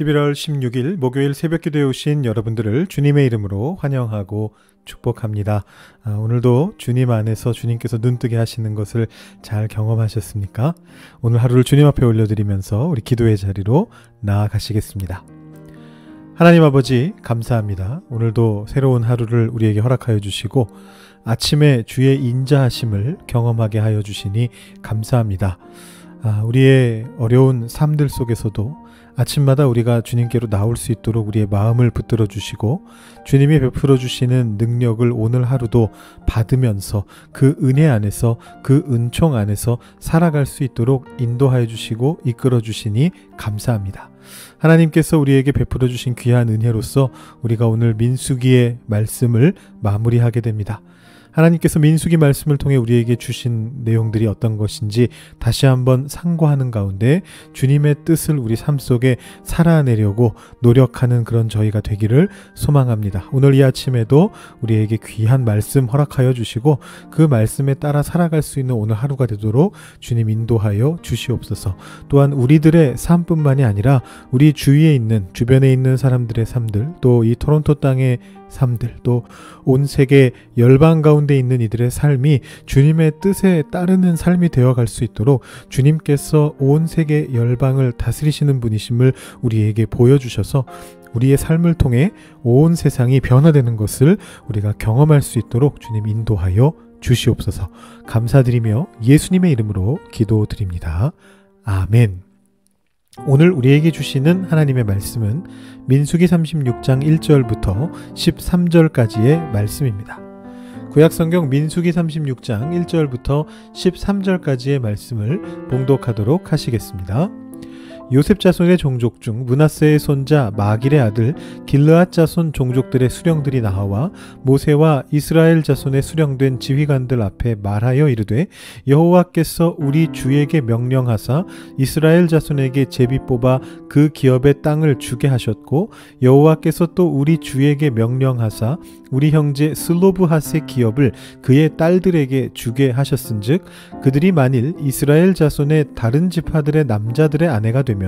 11월 16일 목요일 새벽 기도에 오신 여러분들을 주님의 이름으로 환영하고 축복합니다. 아, 오늘도 주님 안에서 주님께서 눈뜨게 하시는 것을 잘 경험하셨습니까? 오늘 하루를 주님 앞에 올려드리면서 우리 기도의 자리로 나아가시겠습니다. 하나님 아버지 감사합니다. 오늘도 새로운 하루를 우리에게 허락하여 주시고 아침에 주의 인자하심을 경험하게 하여 주시니 감사합니다. 아, 우리의 어려운 삶들 속에서도 아침마다 우리가 주님께로 나올 수 있도록 우리의 마음을 붙들어 주시고 주님이 베풀어 주시는 능력을 오늘 하루도 받으면서 그 은혜 안에서 그 은총 안에서 살아갈 수 있도록 인도하여 주시고 이끌어 주시니 감사합니다. 하나님께서 우리에게 베풀어 주신 귀한 은혜로서 우리가 오늘 민수기의 말씀을 마무리하게 됩니다. 하나님께서 민수기 말씀을 통해 우리에게 주신 내용들이 어떤 것인지 다시 한번 상고하는 가운데 주님의 뜻을 우리 삶 속에 살아내려고 노력하는 그런 저희가 되기를 소망합니다. 오늘 이 아침에도 우리에게 귀한 말씀 허락하여 주시고 그 말씀에 따라 살아갈 수 있는 오늘 하루가 되도록 주님 인도하여 주시옵소서. 또한 우리들의 삶뿐만이 아니라 우리 주위에 있는 주변에 있는 사람들의 삶들 또 이 토론토 땅의 삶들 또온 세계 열방 가운데 있는 이들의 삶이 주님의 뜻에 따르는 삶이 되어갈 수 있도록 주님께서 온 세계 열방을 다스리시는 분이심을 우리에게 보여주셔서 우리의 삶을 통해 온 세상이 변화되는 것을 우리가 경험할 수 있도록 주님 인도하여 주시옵소서 감사드리며 예수님의 이름으로 기도드립니다. 아멘. 오늘 우리에게 주시는 하나님의 말씀은 민수기 36장 1절부터 13절까지의 말씀입니다. 구약성경 민수기 36장 1절부터 13절까지의 말씀을 봉독하도록 하시겠습니다. 요셉 자손의 종족 중 문하세의 손자 마길의 아들 길르앗 자손 종족들의 수령들이 나와 모세와 이스라엘 자손의 수령된 지휘관들 앞에 말하여 이르되 여호와께서 우리 주에게 명령하사 이스라엘 자손에게 제비 뽑아 그 기업의 땅을 주게 하셨고 여호와께서 또 우리 주에게 명령하사 우리 형제 슬로브하세 기업을 그의 딸들에게 주게 하셨은즉 그들이 만일 이스라엘 자손의 다른 지파들의 남자들의 아내가 되면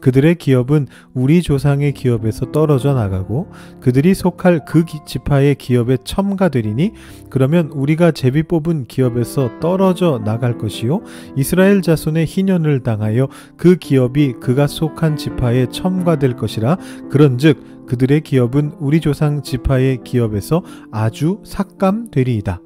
그들의 기업은 우리 조상의 기업에서 떨어져 나가고 그들이 속할 그 지파의 기업에 첨가되리니 그러면 우리가 제비 뽑은 기업에서 떨어져 나갈 것이요 이스라엘 자손의 희년을 당하여 그 기업이 그가 속한 지파에 첨가될 것이라 그런즉 그들의 기업은 우리 조상 지파의 기업에서 아주 삭감되리이다.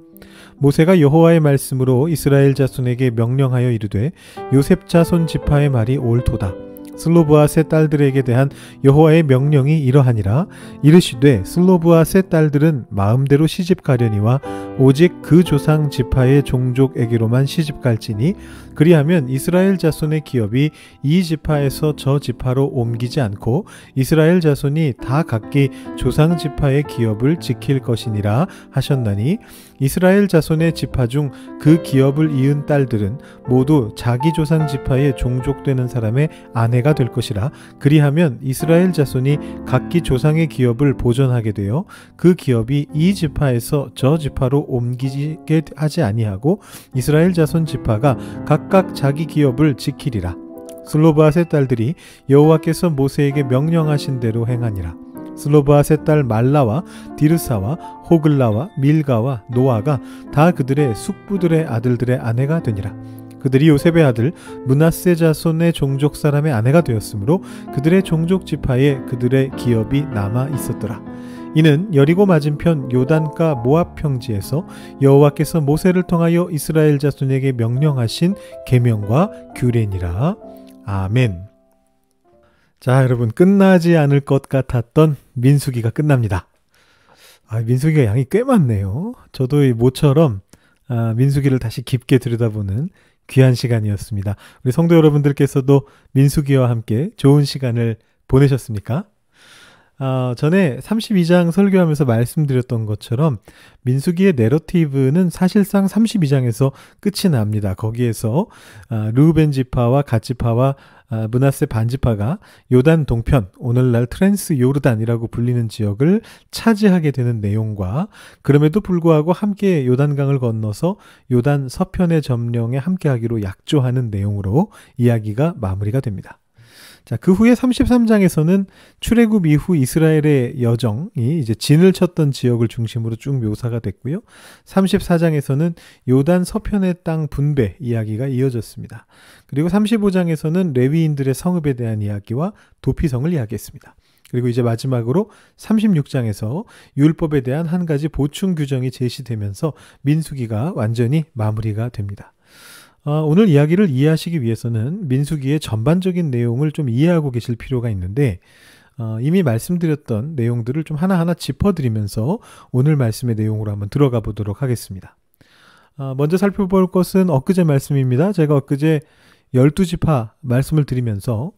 모세가 여호와의 말씀으로 이스라엘 자손에게 명령하여 이르되 요셉 자손 지파의 말이 옳도다. 슬로브와 세 딸들에게 대한 여호와의 명령이 이러하니라. 이르시되 슬로브와 세 딸들은 마음대로 시집 가려니와 오직 그 조상 지파의 종족에게로만 시집 갈지니 그리하면 이스라엘 자손의 기업이 이 지파에서 저 지파로 옮기지 않고 이스라엘 자손이 다 각기 조상 지파의 기업을 지킬 것이니라 하셨나니 이스라엘 자손의 지파 중 그 기업을 이은 딸들은 모두 자기 조상 지파의 종족되는 사람의 아내가 될 것이라 그리하면 이스라엘 자손이 각기 조상의 기업을 보존하게 되어 그 기업이 이 지파에서 저 지파로 옮기게 하지 아니하고 이스라엘 자손 지파가 각각 자기 기업을 지키리라 세 딸들이 여호와께서 모세에게 명령하신 대로 행하니라 슬로브아 셋딸 말라와 디르사와 호글라와 밀가와 노아가 다 그들의 숙부들의 아들들의 아내가 되니라. 그들이 요셉의 아들 문하세 자손의 종족 사람의 아내가 되었으므로 그들의 종족 지파에 그들의 기업이 남아 있었더라. 이는 여리고 맞은편 요단가 모압 평지에서 여호와께서 모세를 통하여 이스라엘 자손에게 명령하신 계명과 규례니라. 아멘. 자, 여러분 끝나지 않을 것 같았던 민수기가 끝납니다. 아, 민수기가 양이 꽤 많네요. 저도 이 모처럼 아, 민수기를 다시 깊게 들여다보는 귀한 시간이었습니다. 우리 성도 여러분들께서도 민수기와 함께 좋은 시간을 보내셨습니까? 어, 전에 32장 설교하면서 말씀드렸던 것처럼 민수기의 narrative는 사실상 32장에서 끝이 납니다. 거기에서 아, 루벤 지파와 갓지파와 아, 므낫세 반지파가 요단 동편, 오늘날 트랜스 요르단이라고 불리는 지역을 차지하게 되는 내용과 그럼에도 불구하고 함께 요단강을 건너서 요단 서편의 점령에 함께하기로 약조하는 내용으로 이야기가 마무리가 됩니다. 자, 그 후에 33장에서는 출애굽 이후 이스라엘의 여정이 이제 진을 쳤던 지역을 중심으로 쭉 묘사가 됐고요. 34장에서는 요단 서편의 땅 분배 이야기가 이어졌습니다. 그리고 35장에서는 레위인들의 성읍에 대한 이야기와 도피성을 이야기했습니다. 그리고 이제 마지막으로 36장에서 율법에 대한 한 가지 보충 규정이 제시되면서 민수기가 완전히 마무리가 됩니다. 어, 오늘 이야기를 이해하시기 위해서는 민수기의 전반적인 내용을 좀 이해하고 계실 필요가 있는데 어, 이미 말씀드렸던 내용들을 좀 하나하나 짚어드리면서 오늘 말씀의 내용으로 한번 들어가 보도록 하겠습니다. 어, 먼저 살펴볼 것은 엊그제 말씀입니다. 제가 엊그제 12지파 말씀을 드리면서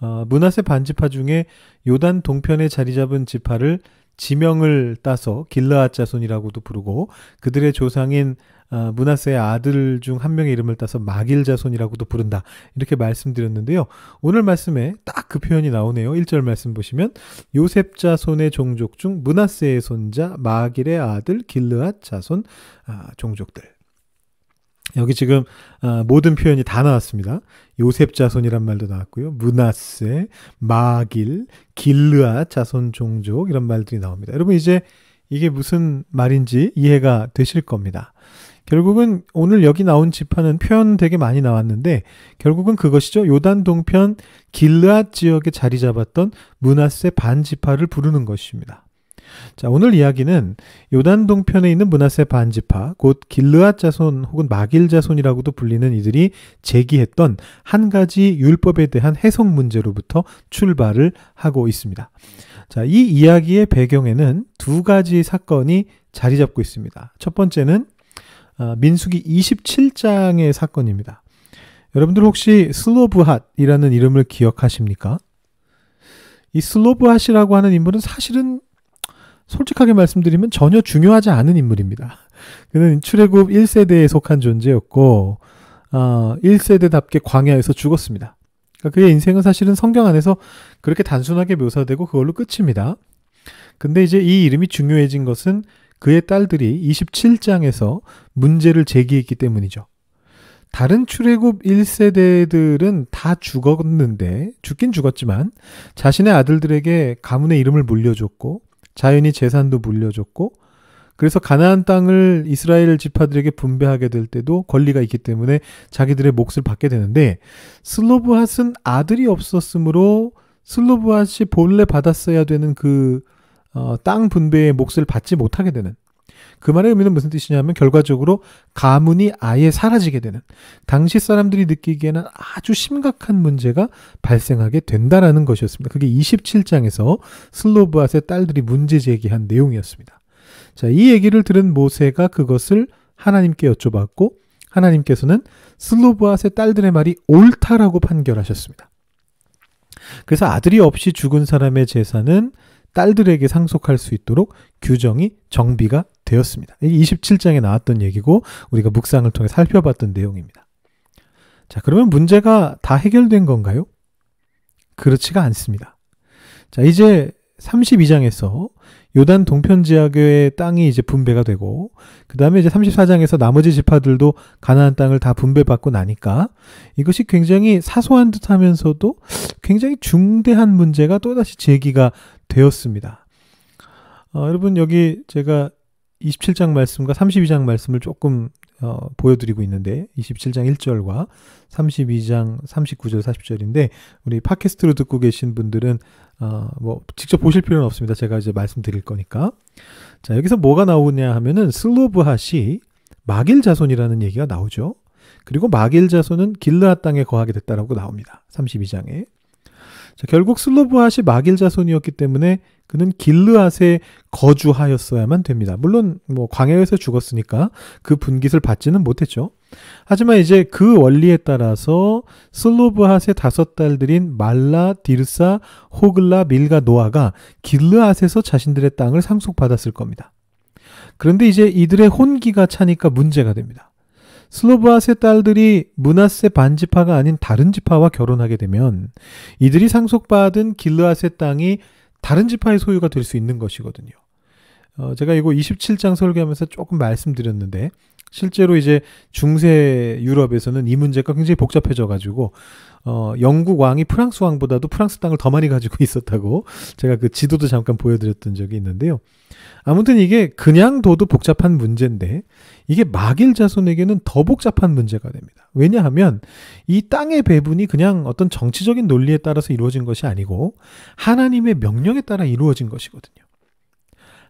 어, 문하세 반지파 중에 요단 동편에 자리 잡은 지파를 지명을 따서 길라앗 자손이라고도 부르고 그들의 조상인 어, 문하세의 아들 중 한 명의 이름을 따서 마길 자손이라고도 부른다. 이렇게 말씀드렸는데요. 오늘 말씀에 딱 그 표현이 나오네요. 1절 말씀 보시면 요셉 자손의 종족 중 문하세의 손자 마길의 아들 길르앗 자손 아, 종족들. 여기 지금 아, 모든 표현이 다 나왔습니다. 요셉 자손이란 말도 나왔고요. 문하세, 마길, 길르앗 자손 종족 이런 말들이 나옵니다. 여러분 이제 이게 무슨 말인지 이해가 되실 겁니다. 결국은 오늘 여기 나온 지파는 표현 되게 많이 나왔는데 결국은 그것이죠. 요단 동편 길르앗 지역에 자리 잡았던 문하세 반 지파를 부르는 것입니다. 자, 오늘 이야기는 요단 동편에 있는 문하세 반지파, 곧 길르앗 자손 혹은 마길 자손이라고도 불리는 이들이 제기했던 한 가지 율법에 대한 해석 문제로부터 출발을 하고 있습니다. 자, 이 이야기의 배경에는 두 가지 사건이 자리 잡고 있습니다. 첫 번째는 어, 민수기 27장의 사건입니다. 여러분들 혹시 슬로브핫이라는 이름을 기억하십니까? 이 슬로브핫이라고 하는 인물은 사실은 솔직하게 말씀드리면 전혀 중요하지 않은 인물입니다. 그는 출애굽 1세대에 속한 존재였고 어, 1세대답게 광야에서 죽었습니다. 그러니까 그의 인생은 사실은 성경 안에서 그렇게 단순하게 묘사되고 그걸로 끝입니다. 근데 이제 이 이름이 중요해진 것은 그의 딸들이 27장에서 문제를 제기했기 때문이죠. 다른 출애굽 1세대들은 다 죽었는데 죽긴 죽었지만 자신의 아들들에게 가문의 이름을 물려줬고 자연히 재산도 물려줬고 그래서 가나안 땅을 이스라엘 지파들에게 분배하게 될 때도 권리가 있기 때문에 자기들의 몫을 받게 되는데 슬로브핫은 아들이 없었으므로 슬로브핫이 본래 받았어야 되는 그 어, 땅 분배의 몫을 받지 못하게 되는 그 말의 의미는 무슨 뜻이냐면 결과적으로 가문이 아예 사라지게 되는 당시 사람들이 느끼기에는 아주 심각한 문제가 발생하게 된다라는 것이었습니다. 그게 27장에서 슬로브앗의 딸들이 문제 제기한 내용이었습니다. 자, 이 얘기를 들은 모세가 그것을 하나님께 여쭤봤고 하나님께서는 슬로브앗의 딸들의 말이 옳다라고 판결하셨습니다. 그래서 아들이 없이 죽은 사람의 재산은 딸들에게 상속할 수 있도록 규정이 정비가 되었습니다. 이 27장에 나왔던 얘기고 우리가 묵상을 통해 살펴봤던 내용입니다. 자, 그러면 문제가 다 해결된 건가요? 그렇지가 않습니다. 자, 이제 32장에서 요단 동편 지역의 땅이 이제 분배가 되고 그다음에 이제 34장에서 나머지 지파들도 가나안 땅을 다 분배받고 나니까 이것이 굉장히 사소한 듯하면서도 굉장히 중대한 문제가 또다시 제기가 되었습니다. 어, 여러분 여기 제가 27장 말씀과 32장 말씀을 조금 어, 보여드리고 있는데 27장 1절과 32장 39절 40절인데 우리 팟캐스트로 듣고 계신 분들은 어, 뭐 직접 보실 필요는 없습니다. 제가 이제 말씀드릴 거니까 자 여기서 뭐가 나오냐 하면은 슬로브핫이 마길 자손이라는 얘기가 나오죠. 그리고 마길 자손은 길르앗 땅에 거하게 됐다라고 나옵니다. 32장에 자, 결국 슬로브핫이 마길 자손이었기 때문에 그는 길르앗에 거주하였어야만 됩니다. 물론 뭐 광야에서 죽었으니까 그 분깃을 받지는 못했죠. 하지만 이제 그 원리에 따라서 슬로브핫의 다섯 딸들인 말라, 디르사, 호글라, 밀가, 노아가 길르앗에서 자신들의 땅을 상속받았을 겁니다. 그런데 이제 이들의 혼기가 차니까 문제가 됩니다. 슬로브아스의 딸들이 문하세 반지파가 아닌 다른 지파와 결혼하게 되면 이들이 상속받은 길르앗의 땅이 다른 지파의 소유가 될 수 있는 것이거든요. 어, 제가 이거 27장 설교하면서 조금 말씀드렸는데 실제로 이제 중세 유럽에서는 이 문제가 굉장히 복잡해져 가지고 어 영국 왕이 프랑스 왕보다도 프랑스 땅을 더 많이 가지고 있었다고 제가 그 지도도 잠깐 보여드렸던 적이 있는데요. 아무튼 이게 그냥 둬도 복잡한 문제인데 이게 마길 자손에게는 더 복잡한 문제가 됩니다. 왜냐하면 이 땅의 배분이 그냥 어떤 정치적인 논리에 따라서 이루어진 것이 아니고 하나님의 명령에 따라 이루어진 것이거든요.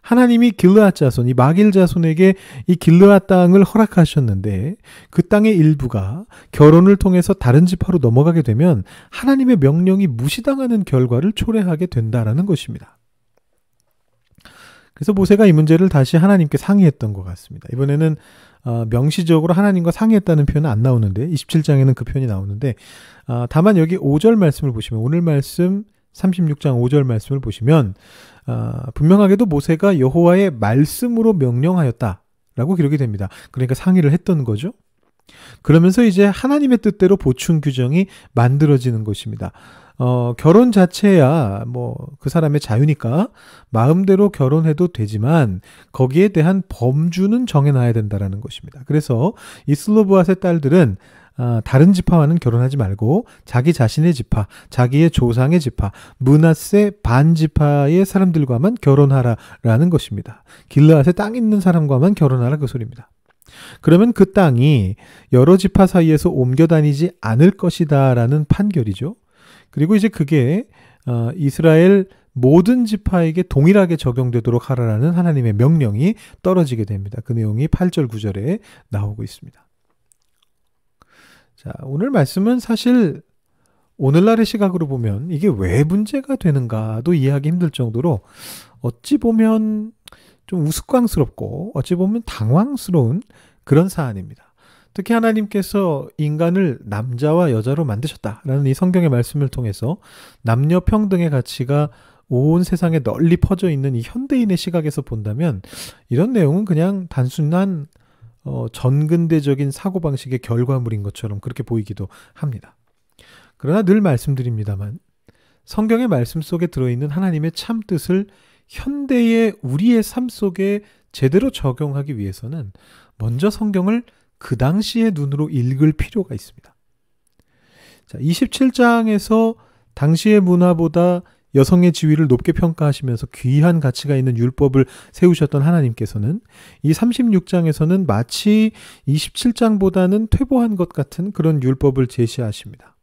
하나님이 길르앗 자손, 이 마길 자손에게 이 길르앗 땅을 허락하셨는데 그 땅의 일부가 결혼을 통해서 다른 지파로 넘어가게 되면 하나님의 명령이 무시당하는 결과를 초래하게 된다라는 것입니다. 그래서 모세가 이 문제를 다시 하나님께 상의했던 것 같습니다. 이번에는 어, 명시적으로 하나님과 상의했다는 표현은 안 나오는데 27장에는 그 표현이 나오는데 어, 다만 여기 5절 말씀을 보시면 오늘 말씀 36장 5절 말씀을 보시면 어, 분명하게도 모세가 여호와의 말씀으로 명령하였다라고 기록이 됩니다. 그러니까 상의를 했던 거죠. 그러면서 이제 하나님의 뜻대로 보충 규정이 만들어지는 것입니다. 어, 결혼 자체야 뭐 그 사람의 자유니까 마음대로 결혼해도 되지만 거기에 대한 범주는 정해놔야 된다라는 것입니다. 그래서 이 슬로브앗의 딸들은 아, 다른 지파와는 결혼하지 말고 자기 자신의 지파, 자기의 조상의 지파, 문하세 반지파의 사람들과만 결혼하라라는 것입니다. 길르앗에 땅 있는 사람과만 결혼하라 그 소리입니다. 그러면 그 땅이 여러 지파 사이에서 옮겨 다니지 않을 것이다라는 판결이죠. 그리고 이제 그게 어, 이스라엘 모든 지파에게 동일하게 적용되도록 하라라는 하나님의 명령이 떨어지게 됩니다. 그 내용이 8절 9절에 나오고 있습니다. 자, 오늘 말씀은 사실 오늘날의 시각으로 보면 이게 왜 문제가 되는가도 이해하기 힘들 정도로 어찌 보면 좀 우스꽝스럽고 어찌 보면 당황스러운 그런 사안입니다. 특히 하나님께서 인간을 남자와 여자로 만드셨다라는 이 성경의 말씀을 통해서 남녀 평등의 가치가 온 세상에 널리 퍼져 있는 이 현대인의 시각에서 본다면 이런 내용은 그냥 단순한 어, 전근대적인 사고방식의 결과물인 것처럼 그렇게 보이기도 합니다. 그러나 늘 말씀드립니다만 성경의 말씀 속에 들어있는 하나님의 참 뜻을 현대의 우리의 삶 속에 제대로 적용하기 위해서는 먼저 성경을 그 당시의 눈으로 읽을 필요가 있습니다. 자, 27장에서 당시의 문화보다 여성의 지위를 높게 평가하시면서 귀한 가치가 있는 율법을 세우셨던 하나님께서는 이 36장에서는 마치 27장보다는 퇴보한 것 같은 그런 율법을 제시하십니다.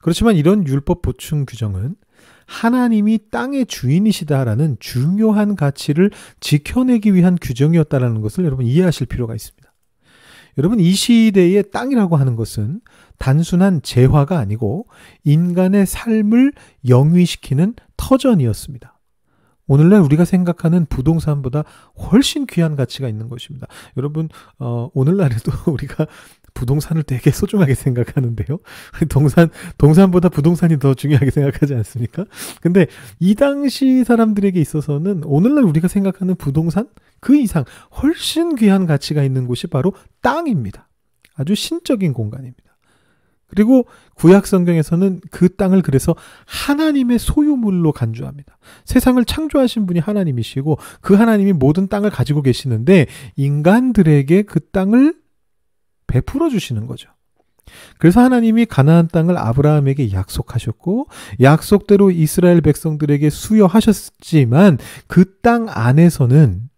그렇지만 이런 율법 보충 규정은 하나님이 땅의 주인이시다라는 중요한 가치를 지켜내기 위한 규정이었다라는 것을 여러분 이해하실 필요가 있습니다. 여러분 이 시대의 땅이라고 하는 것은 단순한 재화가 아니고 인간의 삶을 영위시키는 터전이었습니다. 오늘날 우리가 생각하는 부동산보다 훨씬 귀한 가치가 있는 것입니다. 여러분, 어, 오늘날에도 우리가 부동산을 되게 소중하게 생각하는데요. 동산, 동산보다 부동산이 더 중요하게 생각하지 않습니까? 근데 이 당시 사람들에게 있어서는 오늘날 우리가 생각하는 부동산 그 이상 훨씬 귀한 가치가 있는 곳이 바로 땅입니다. 아주 신적인 공간입니다. 그리고 구약 성경에서는 그 땅을 그래서 하나님의 소유물로 간주합니다. 세상을 창조하신 분이 하나님이시고 그 하나님이 모든 땅을 가지고 계시는데 인간들에게 그 땅을 베풀어 주시는 거죠. 그래서 하나님이 가나안 땅을 아브라함에게 약속하셨고 약속대로 이스라엘 백성들에게 수여하셨지만 그 땅 안에서는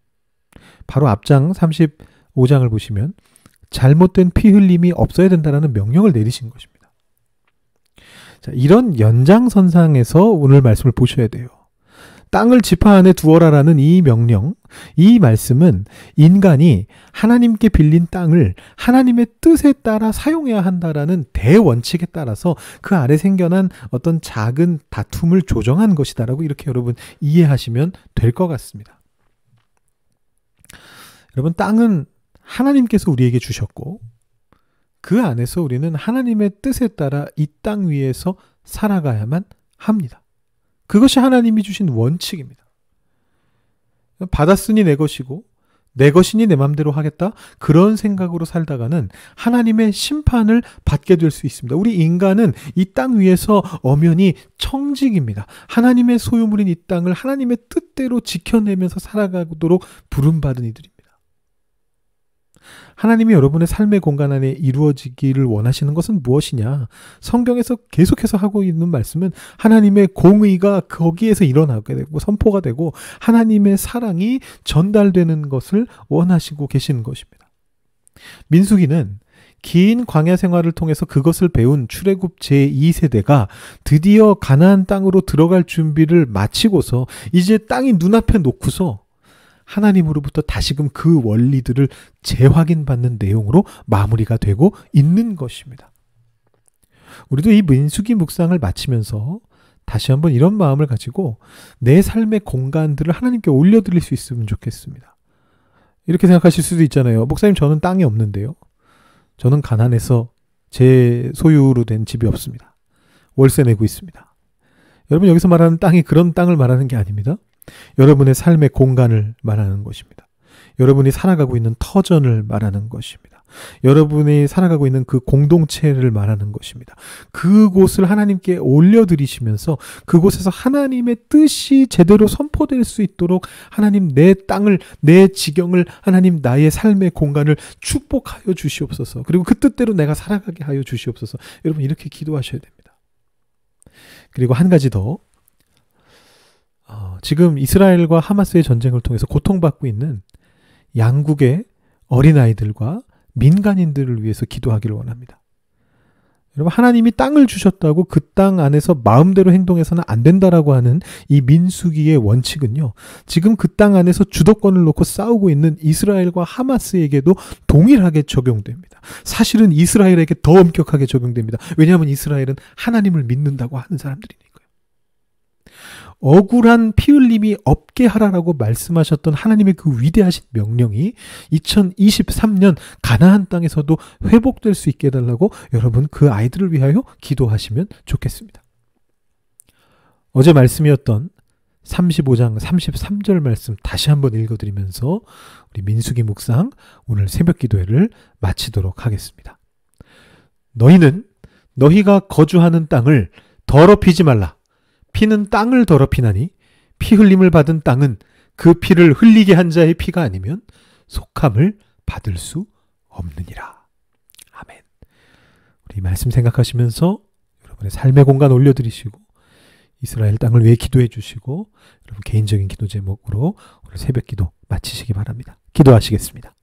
바로 앞장 35장을 보시면 잘못된 피 흘림이 없어야 된다는 명령을 내리신 것입니다. 자, 이런 연장선상에서 오늘 말씀을 보셔야 돼요. 땅을 지파 안에 두어라라는 이 명령, 이 말씀은 인간이 하나님께 빌린 땅을 하나님의 뜻에 따라 사용해야 한다라는 대원칙에 따라서 그 아래 생겨난 어떤 작은 다툼을 조정한 것이다라고 이렇게 여러분 이해하시면 될 것 같습니다. 여러분, 땅은 하나님께서 우리에게 주셨고, 그 안에서 우리는 하나님의 뜻에 따라 이 땅 위에서 살아가야만 합니다. 그것이 하나님이 주신 원칙입니다. 받았으니 내 것이고, 내 것이니 내 맘대로 하겠다? 그런 생각으로 살다가는 하나님의 심판을 받게 될 수 있습니다. 우리 인간은 이 땅 위에서 엄연히 청직입니다. 하나님의 소유물인 이 땅을 하나님의 뜻대로 지켜내면서 살아가도록 부름받은 이들입니다. 하나님이 여러분의 삶의 공간 안에 이루어지기를 원하시는 것은 무엇이냐? 성경에서 계속해서 하고 있는 말씀은 하나님의 공의가 거기에서 일어나게 되고 선포가 되고 하나님의 사랑이 전달되는 것을 원하시고 계시는 것입니다. 민수기는 긴 광야 생활을 통해서 그것을 배운 출애굽 제2세대가 드디어 가나안 땅으로 들어갈 준비를 마치고서 이제 땅이 눈앞에 놓고서 하나님으로부터 다시금 그 원리들을 재확인받는 내용으로 마무리가 되고 있는 것입니다. 우리도 이 민수기 묵상을 마치면서 다시 한번 이런 마음을 가지고 내 삶의 공간들을 하나님께 올려드릴 수 있으면 좋겠습니다. 이렇게 생각하실 수도 있잖아요. 목사님, 저는 땅이 없는데요. 저는 가난해서 제 소유로 된 집이 없습니다. 월세 내고 있습니다. 여러분, 여기서 말하는 땅이 그런 땅을 말하는 게 아닙니다. 여러분의 삶의 공간을 말하는 것입니다. 여러분이 살아가고 있는 터전을 말하는 것입니다. 여러분이 살아가고 있는 그 공동체를 말하는 것입니다. 그곳을 하나님께 올려드리시면서 그곳에서 하나님의 뜻이 제대로 선포될 수 있도록 하나님 내 땅을, 내 지경을 하나님 나의 삶의 공간을 축복하여 주시옵소서. 그리고 그 뜻대로 내가 살아가게 하여 주시옵소서. 여러분 이렇게 기도하셔야 됩니다. 그리고 한 가지 더 어, 지금 이스라엘과 하마스의 전쟁을 통해서 고통받고 있는 양국의 어린아이들과 민간인들을 위해서 기도하기를 원합니다. 여러분, 하나님이 땅을 주셨다고 그 땅 안에서 마음대로 행동해서는 안 된다라고 하는 이 민수기의 원칙은요, 지금 그 땅 안에서 주도권을 놓고 싸우고 있는 이스라엘과 하마스에게도 동일하게 적용됩니다. 사실은 이스라엘에게 더 엄격하게 적용됩니다. 왜냐하면 이스라엘은 하나님을 믿는다고 하는 사람들이니까. 억울한 피 흘림이 없게 하라라고 말씀하셨던 하나님의 그 위대하신 명령이 2023년 가나안 땅에서도 회복될 수 있게 해달라고 여러분 그 아이들을 위하여 기도하시면 좋겠습니다. 어제 말씀이었던 35장 33절 말씀 다시 한번 읽어드리면서 우리 민수기 묵상 오늘 새벽 기도회를 마치도록 하겠습니다. 너희는 너희가 거주하는 땅을 더럽히지 말라. 피는 땅을 더럽히나니 피 흘림을 받은 땅은 그 피를 흘리게 한 자의 피가 아니면 속함을 받을 수 없느니라. 아멘. 우리 말씀 생각하시면서 여러분의 삶의 공간 올려드리시고 이스라엘 땅을 위해 기도해 주시고 여러분 개인적인 기도 제목으로 오늘 새벽 기도 마치시기 바랍니다. 기도하시겠습니다.